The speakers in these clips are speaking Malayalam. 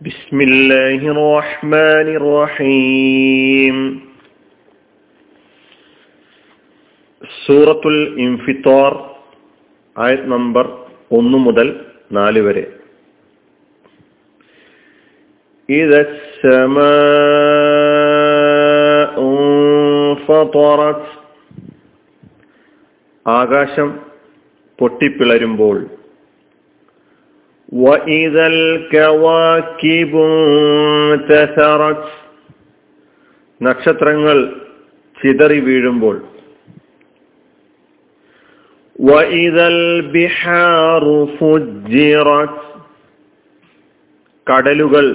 بسم الله الرحمن الرحيم സൂറത്തുൽ ഇൻഫിത്തോർ ആയത് നമ്പർ ഒന്ന് മുതൽ നാല് വരെ إذا السماء انفطرت ആകാശം പൊട്ടിപ്പിളരുമ്പോൾ وإذا الكواكب انتثرت നക്ഷത്രങ്ങൾ ചിതറി വീഴുമ്പോൾ وإذا البحار فجرت കടലുകൾ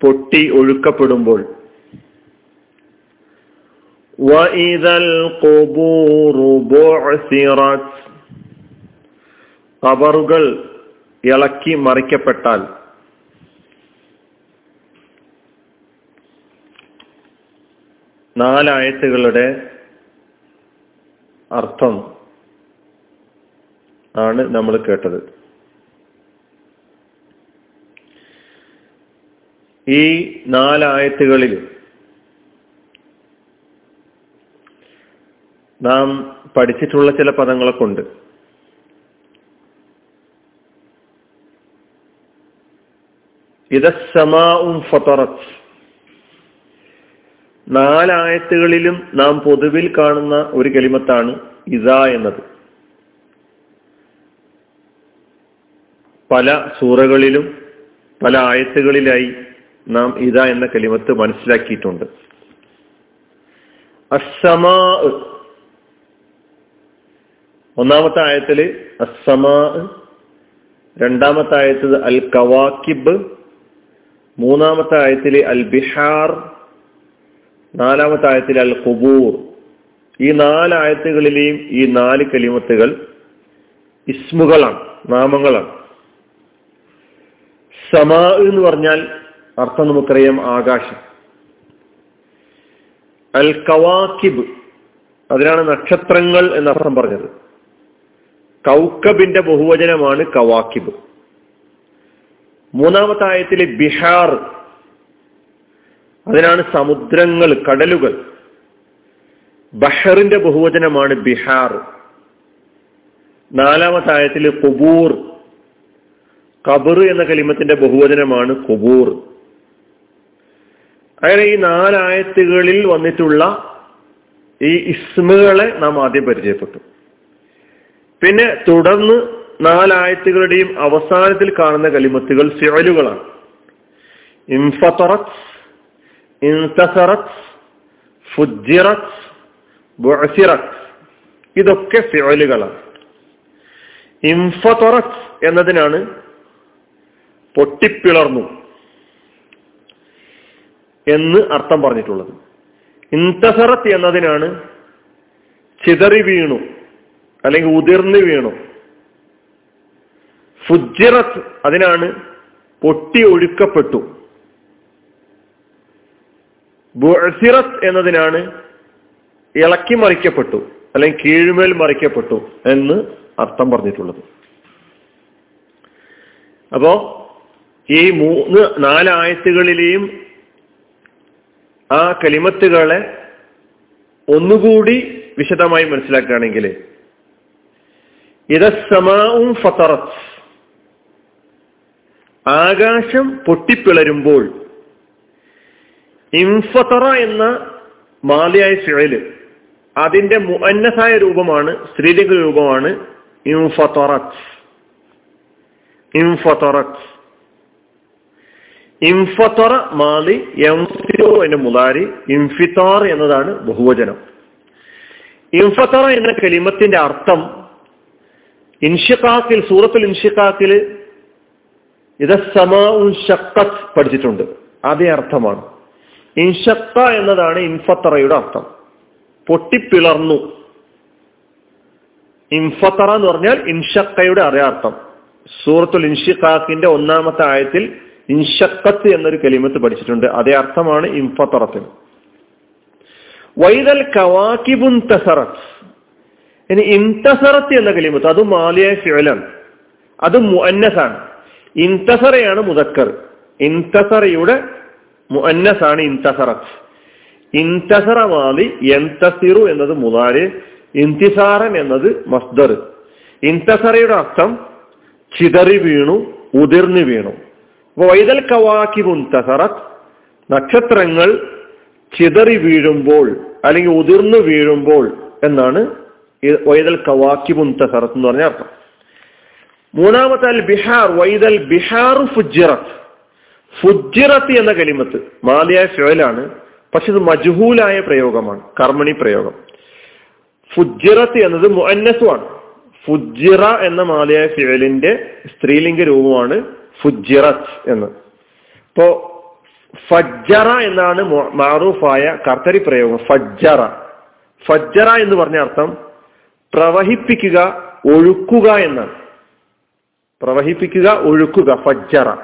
പൊട്ടി ഒഴുക്കപ്പെടുമ്പോൾ وإذا القبور بعثرت ഖബറുകൾ ഇളക്കി മറിക്കപ്പെട്ടാൽ നാലായത്തുകളുടെ അർത്ഥം ആണ് നമ്മൾ കേട്ടത്. ഈ നാലായത്തുകളിൽ നാം പഠിച്ചിട്ടുള്ള ചില പദങ്ങളൊക്കെ ഉണ്ട്. ഇതസമാവും ഫത്തറത്ത് നാലായത്തുകളിലും നാം പൊതുവിൽ കാണുന്ന ഒരു കെളിമത്താണ് ഇസ എന്നത്. പല സൂറകളിലും പല ആയത്തുകളിലായി നാം ഇത എന്ന കലിമത്ത് മനസ്സിലാക്കിയിട്ടുണ്ട്. അസമാ ഒന്നാമത്തെ ആയത്തിൽ അസമാ രണ്ടാമത്തെ ആയത്തിൽ അൽ കവാക്കിബ് മൂന്നാമത്തെ ആയത്തിൽ അൽ ബിഹാർ നാലാമത്തെ ആയത്തിൽ അൽ ഖുബൂർ ഈ നാല് ആയത്തുകളിലെയും ഈ നാല് കലിമത്തുകൾ ഇസ്മുകളാണ് നാമങ്ങളാണ്. സമാ എന്ന് പറഞ്ഞാൽ അർത്ഥം നമുക്കറിയാം ആകാശം. അൽ കവാക്കിബ് അതിനാണ് നക്ഷത്രങ്ങൾ എന്നർത്ഥം പറഞ്ഞത്. കൗക്കബിന്റെ ബഹുവചനമാണ് കവാക്കിബ് മൂന്നാമത്തെ ആയത്തിലെ ബിഹാർ. അതിനാണ് സമുദ്രങ്ങൾ കടലുകൾ. ബഹറിന്റെ ബഹുവചനമാണ് ബിഹാർ. നാലാമത്തെ ആയത്തിൽ കുബൂർ. കബർ എന്ന കലിമത്തിന്റെ ബഹുവചനമാണ് കുബൂർ. അങ്ങനെ ഈ നാലായത്തുകളിൽ വന്നിട്ടുള്ള ഈ ഇസ്മുകളെ നാം ആദ്യം പരിചയപ്പെട്ടു. പിന്നെ തുടർന്ന് നാലായത്തുകളുടെയും അവസാനത്തിൽ കാണുന്ന കലിമത്തുകൾ ഫിയലുകളാണ് ഇൻഫറത്ത് ഇൻതസറത്ത് ഫുജിറത്ത് ബുഅസിറത്ത്. ഇതൊക്കെ ഫിയലുകളാണ് ഇൻഫറത്ത് എന്നതിനാണ് പൊട്ടിപ്പിളർന്നു എന്ന് അർത്ഥം പറഞ്ഞിട്ടുള്ളത്. ഇൻതസറത്ത് എന്നതിനാണ് ചിതറി വീണു അല്ലെങ്കിൽ ഉതിർന്നു വീണു. ഫുജിറത്ത് അതിനാണ് പൊട്ടി ഒഴുക്കപ്പെട്ടു. ബുഴസിറത്ത് എന്നതിനാണ് ഇളക്കി മറിക്കപ്പെട്ടു അല്ലെങ്കിൽ കീഴ്മേൽ മറിക്കപ്പെട്ടു എന്ന് അർത്ഥം പറഞ്ഞിട്ടുള്ളത്. അപ്പോ ഈ മൂന്ന് നാലായത്തുകളിലെയും ആ കലിമത്തുകളെ ഒന്നുകൂടി വിശദമായി മനസ്സിലാക്കുകയാണെങ്കിൽ ഇതസമാവും ഫത്തറത്ത് ആകാശം പൊട്ടിപ്പിളരുമ്പോൾ. ഇൻഫത്തറ എന്ന മാലയായ ഫിഴൽ അതിന്റെ മുഅന്നസായ രൂപമാണ് സ്ത്രീലിംഗ രൂപമാണ് ഇൻഫത്തറത്ത് ഇൻഫത്തറത്ത് ഇൻഫത്തറ മാലി എംഫിറോ എന്ന മുതാരി ഇൻഫിത്താർ എന്നതാണ് ബഹുവചനം. ഇൻഫത്തറ എന്ന കലിമത്തിന്റെ അർത്ഥം ഇൻഷിഖാക്കിൽ സൂറത്തുൽ ഇൻഷിഖാക്കിൽ ഇത് സമാഉൻ ഷക്കത്ത് പഠിച്ചിട്ടുണ്ട്. അതേ അർത്ഥമാണ്. ഇൻഷക്ക എന്നതാണ് ഇൻഫത്തറയുടെ അർത്ഥം. പൊട്ടിപ്പിളർന്നു. ഇൻഫത്തറ എന്ന് പറഞ്ഞാൽ ഇൻഷക്കയുടെ അതേ അർത്ഥം. സൂറത്തുൽ ഇൻഷിഖാക്കിന്റെ ഒന്നാമത്തെ ആയത്തിൽ ഇൻഷക്കത്ത് എന്നൊരു കലിമത്ത് പഠിച്ചിട്ടുണ്ട്. അതേ അർത്ഥമാണ് ഇൻഫത്തറത്തിന്. വൈതൽ കവാക്കിബുൻ തസറത്ത് ഇനി ഇൻതസറത്ത് എന്ന കലിമത്ത് അത് മാലിയ ഫിഴലാണ് അത് മുഅന്നസാണ്. ഇൻതസറയാണ് മുതക്കർ ഇൻതസറയുടെ മുഅന്നസാണ് ഇൻതസറത്ത് ഇൻതസറ മാലി എന്തസിറു എന്നത് മുതാര് ഇന്തിസാറൻ എന്നത് മസ്ദർ. ഇൻതസറയുടെ അർത്ഥം ചിതറി വീണു ഉതിർന്നു വീണു. വൈതൽ കവാക്കി മുൻതസറത്ത് നക്ഷത്രങ്ങൾ ചിതറി വീഴുമ്പോൾ അല്ലെങ്കിൽ ഉതിർന്നു വീഴുമ്പോൾ എന്നാണ് വൈതൽ കവാക്കി മുൻതസറത്ത് എന്ന് പറഞ്ഞ അർത്ഥം. മൂന്നാമത്തെ അൽ ബിഹാർ വൈദൽ ബിഹാർ ഫുജിറത്ത് ഫുജിറത്ത് എന്ന കലിമത്ത് മാലിയായ ഫിഴലാണ് പക്ഷെ ഇത് മജുഹൂലായ പ്രയോഗമാണ് കർമ്മണി പ്രയോഗം. ഫുജിറത്ത് എന്നത് മുഅന്നസുമാണ് ഫുജിറ എന്ന മാലിയായ ഫിഴലിന്റെ സ്ത്രീലിംഗ രൂപമാണ് ഫുജിറത്ത് എന്ന്. ഇപ്പോ ഫജ്ജറ എന്നാണ് മാറൂഫായ കർത്തരി പ്രയോഗം ഫജ്ജറ. ഫജ്ജറ എന്ന് പറഞ്ഞ അർത്ഥം പ്രവഹിപ്പിക്കുക ഒഴുക്കുക എന്നാണ്. പ്രവഹിപ്പിക്കുക ഒഴുക്കുക ഫജ്ജറ.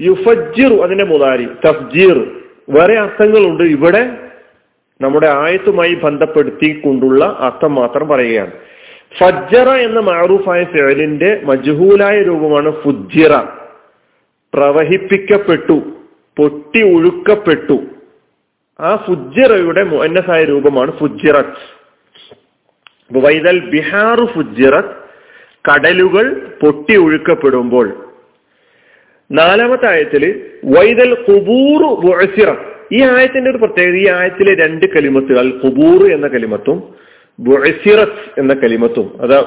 യുഫജ്ജിറു അതിന്റെ മുതാരി തഫ്ജീർ. വേറെ അർത്ഥങ്ങളുണ്ട്. ഇവിടെ നമ്മുടെ ആയത്തുമായി ബന്ധപ്പെടുത്തിക്കൊണ്ടുള്ള അർത്ഥം മാത്രം പറയുകയാണ്. ഫജ്ജറ എന്ന മാറൂഫായ ഫേലിന്റെ മജ്ഹൂലായ രൂപമാണ് ഫുജിറ പ്രവഹിപ്പിക്കപ്പെട്ടു പൊട്ടി ഒഴുക്കപ്പെട്ടു. ആ ഫുജിറയുടെ മുന്നസായ രൂപമാണ് ഫുജിറത്ത് വൈദൽ ബിഹാറു ഫുജിറത്ത് കടലുകൾ പൊട്ടി ഒഴുക്കപ്പെടുമ്പോൾ. നാലാമത്തെ ആയത്തിൽ വൈതൽ കുബൂറു ബുഴസിറത്ത് ഈ ആയത്തിന്റെ ഒരു പ്രത്യേകത ഈ ആയത്തിലെ രണ്ട് കലിമത്തുകൾ കുബൂർ എന്ന കലിമത്തും ബുഴസിറത്ത് എന്ന കലിമത്തും. അത്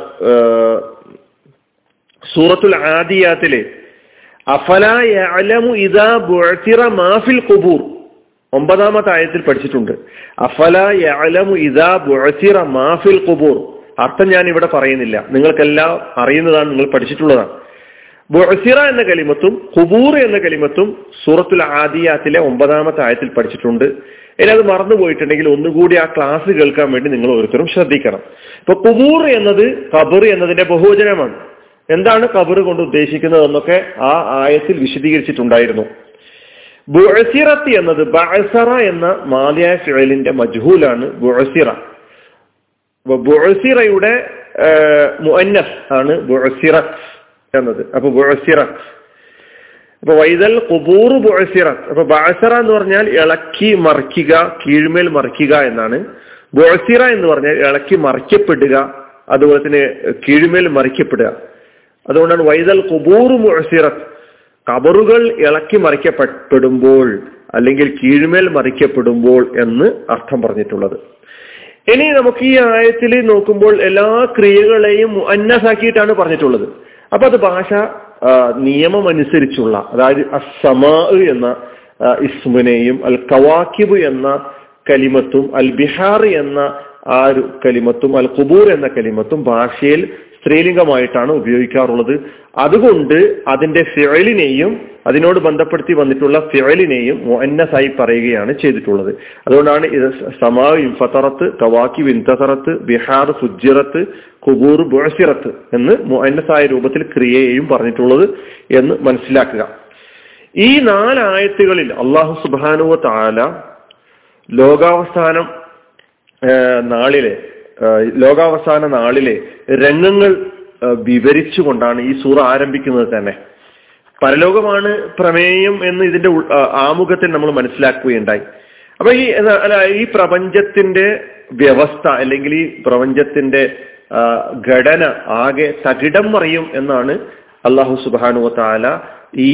സൂറത്തുൽ ആദിയാത്തിലെ അഫലു ഇതാ ബുഴസിറ മാഫിൽ കുബൂർ ഒമ്പതാമത്തെ ആയത്തിൽ പഠിച്ചിട്ടുണ്ട്. അഫല യഅലമു ഇദാ ബുഅസിറ മാഫിൽ ഖുബൂർ. അർത്ഥം ഞാൻ ഇവിടെ പറയുന്നില്ല. നിങ്ങൾക്കെല്ലാം അറിയുന്നതാണ് നിങ്ങൾ പഠിച്ചിട്ടുള്ളതാണ്. ബുഅസിറ എന്ന കലിമത്തും ഖുബൂർ എന്ന കലിമത്തും സൂറത്തുൽ ആദിയാത്തിലെ ഒമ്പതാമത്തെ ആയത്തിൽ പഠിച്ചിട്ടുണ്ട്. ഇനി അത് മറന്നുപോയിട്ടുണ്ടെങ്കിൽ ഒന്നുകൂടി ആ ക്ലാസ് കേൾക്കാൻ വേണ്ടി നിങ്ങൾ ഓരോരുത്തരും ശ്രദ്ധിക്കണം. ഇപ്പൊ കുബൂർ എന്നത് കബർ എന്നതിന്റെ ബഹുവചനമാണ്. എന്താണ് കബർ കൊണ്ട് ഉദ്ദേശിക്കുന്നത് എന്നൊക്കെ ആ ആയത്തിൽ വിശദീകരിച്ചിട്ടുണ്ടായിരുന്നു. ബുഴസിറത്ത് എന്നത് ബഅസറ എന്ന മാലിയായ ഫിഴലിന്റെ മജ്ഹൂലാണ് ബുഴസിറ ബുഴസിറയുടെ മുഅന്നസ് ആണ് ബുഴസിറത്ത് എന്നത്. അപ്പൊ ബുഴസിറത്ത് അപ്പൊ വൈദൽ കുബൂർ ബുഴസിറത്ത് അപ്പൊ ബഅസറ എന്ന് പറഞ്ഞാൽ ഇളക്കി മറിക്കുക കീഴ്മേൽ മറിക്കുക എന്നാണ്. ബുഴസിറ എന്ന് പറഞ്ഞാൽ ഇളക്കി മറിക്കപ്പെടുക അതുപോലെ തന്നെ കീഴ്മേൽ മറിക്കപ്പെടുക. അതുകൊണ്ടാണ് വൈദൽ കുബൂർ മുഴസിറത്ത് കബറുകൾ ഇളക്കി മറിക്കപ്പെടുമ്പോൾ അല്ലെങ്കിൽ കീഴ്മേൽ മറിക്കപ്പെടുമ്പോൾ എന്ന് അർത്ഥം പറഞ്ഞിട്ടുള്ളത്. ഇനി നമുക്ക് ഈ ആയത്തിൽ നോക്കുമ്പോൾ എല്ലാ ക്രിയകളെയും അന്നസാക്കിയിട്ടാണ് പറഞ്ഞിട്ടുള്ളത്. അപ്പൊ അത് ഭാഷ നിയമം അനുസരിച്ചുള്ള അതായത് അസമാ എന്ന ഇസ്മിനെയും അൽ കവാക്കിബ് എന്ന കലിമത്തും അൽ ബിഹാർ എന്ന ആ ഒരു കലിമത്തും അൽ കുബൂർ എന്ന കലിമത്തും ഭാഷയിൽ സ്ത്രീലിംഗമായിട്ടാണ് ഉപയോഗിക്കാറുള്ളത്. അതുകൊണ്ട് അതിന്റെ ഫിഴലിനെയും അതിനോട് ബന്ധപ്പെടുത്തി വന്നിട്ടുള്ള ഫിഴലിനെയും മൊന്നസായി പറയുകയാണ് ചെയ്തിട്ടുള്ളത്. അതുകൊണ്ടാണ് ഇത് സമാവ് ഇൻഫത്തറത്ത് കവാക്കി വിൻതറത്ത് ബിഹാർ ഫുജിറത്ത് കുബൂർ ബുഴസിറത്ത് എന്ന് മൊന്നസായ രൂപത്തിൽ ക്രിയയെയും പറഞ്ഞിട്ടുള്ളത് എന്ന് മനസ്സിലാക്കുക. ഈ നാലായത്തുകളിൽ അള്ളാഹു സുബാനുവ താല ലോകാവസ്ഥാനം നാളിലെ ലോകാവസാന നാളിലെ രംഗങ്ങൾ വിവരിച്ചുകൊണ്ടാണ് ഈ സൂറ ആരംഭിക്കുന്നത് തന്നെ. പരലോകമാണ് പ്രമേയം എന്ന് ഇതിന്റെ ആമുഖത്തിൽ നമ്മൾ മനസ്സിലാക്കുകയുണ്ടായി. അപ്പൊ ഈ ഈ പ്രപഞ്ചത്തിന്റെ വ്യവസ്ഥ അല്ലെങ്കിൽ ഈ പ്രപഞ്ചത്തിന്റെ ഘടന ആകെ തകിടം മറിയും എന്നാണ് അള്ളാഹു സുബാനു താല ഈ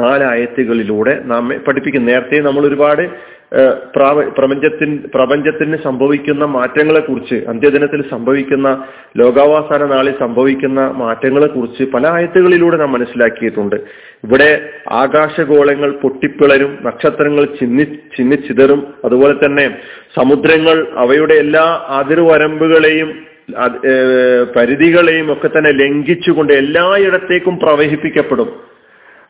നാലായത്തുകളിലൂടെ നമ്മെ പഠിപ്പിക്കും നേരത്തെ നമ്മൾ ഒരുപാട് പ്രപഞ്ചത്തിൻ പ്രപഞ്ചത്തിന് സംഭവിക്കുന്ന മാറ്റങ്ങളെ കുറിച്ച് അന്ത്യദിനത്തിൽ സംഭവിക്കുന്ന ലോകാവസാന നാളിൽ സംഭവിക്കുന്ന മാറ്റങ്ങളെ കുറിച്ച് പല ആയത്തുകളിലൂടെ നാം മനസ്സിലാക്കിയിട്ടുണ്ട്. ഇവിടെ ആകാശഗോളങ്ങൾ പൊട്ടിപ്പിളരും നക്ഷത്രങ്ങൾ ചിന്നി ചിന്നിച്ചിതറും അതുപോലെ തന്നെ സമുദ്രങ്ങൾ അവയുടെ എല്ലാ അതിർവരമ്പുകളെയും പരിധികളെയും ഒക്കെ തന്നെ ലംഘിച്ചുകൊണ്ട് എല്ലായിടത്തേക്കും പ്രവഹിപ്പിക്കപ്പെടും.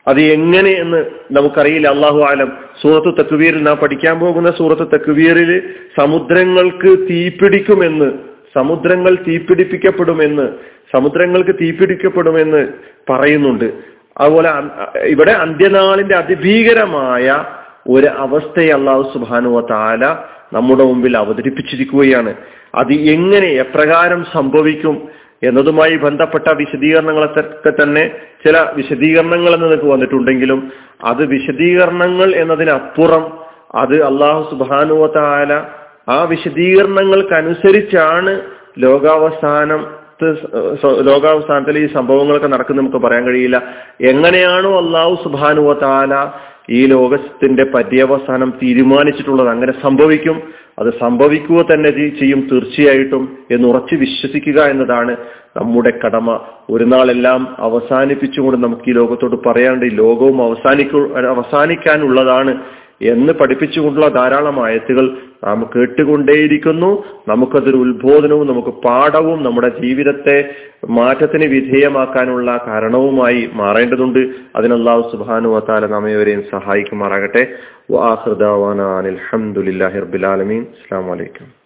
അത് എങ്ങനെ എന്ന് നമുക്കറിയില്ല. അള്ളാഹു ആലം സൂറത്ത് തക്വീറിൽ നാം പഠിക്കാൻ പോകുന്ന സൂറത്ത് തക്വീറിൽ സമുദ്രങ്ങൾക്ക് തീപിടിക്കുമെന്ന് സമുദ്രങ്ങൾ തീപിടിപ്പിക്കപ്പെടുമെന്ന് സമുദ്രങ്ങൾക്ക് തീപിടിക്കപ്പെടുമെന്ന് പറയുന്നുണ്ട്. അതുപോലെ ഇവിടെ അന്ത്യനാളിന്റെ അതിഭീകരമായ ഒരു അവസ്ഥയെ അള്ളാഹു സുബാനുവ താല നമ്മുടെ മുമ്പിൽ അവതരിപ്പിച്ചിരിക്കുകയാണ്. അത് എങ്ങനെ എപ്രകാരം സംഭവിക്കും എന്നതുമായി ബന്ധപ്പെട്ട വിശദീകരണങ്ങളൊക്കെ തന്നെ ചില വിശദീകരണങ്ങൾ എന്നതൊക്കെ വന്നിട്ടുണ്ടെങ്കിലും അത് വിശദീകരണങ്ങൾ എന്നതിനപ്പുറം അത് അള്ളാഹു സുബാനുവല ആ വിശദീകരണങ്ങൾക്കനുസരിച്ചാണ് ലോകാവസാനം ലോകാവസാനത്തിൽ ഈ സംഭവങ്ങളൊക്കെ നടക്കുന്ന നമുക്ക് പറയാൻ കഴിയില്ല. എങ്ങനെയാണോ അള്ളാഹു സുബാനുവ ഈ ലോകത്തിന്റെ പര്യവസാനം തീരുമാനിച്ചിട്ടുള്ളത് അങ്ങനെ സംഭവിക്കും. അത് സംഭവിക്കുക തന്നെ ചെയ്യും തീർച്ചയായിട്ടും എന്ന് ഉറച്ചു വിശ്വസിക്കുക എന്നതാണ് നമ്മുടെ കടമ. ഒരു നാളെല്ലാം അവസാനിപ്പിച്ചുകൊണ്ട് നമുക്ക് ഈ ലോകത്തോട് പറയാണ്ട് ഈ ലോകവും അവസാനിക്കു അവസാനിക്കാനുള്ളതാണ് എന്ന് പഠിപ്പിച്ചുകൊണ്ടുള്ള ധാരാളം ആയത്തുകൾ നാം കേട്ടുകൊണ്ടേയിരിക്കുന്നു. നമുക്കതൊരു ഉത്ബോധനവും നമുക്ക് പാഠവും നമ്മുടെ ജീവിതത്തെ മാറ്റത്തിന് വിധേയമാക്കാനുള്ള കാരണവുമായി മാറേണ്ടതുണ്ട്. അതിനല്ലാഹു സുബാനു വത്താല നമ്മയവരെയും സഹായിക്കുമാറാകട്ടെ. വാഹൃദാവാന അലഹമുല്ലാഹി റബിലാലമീൻ അസ്സാം വലൈക്കും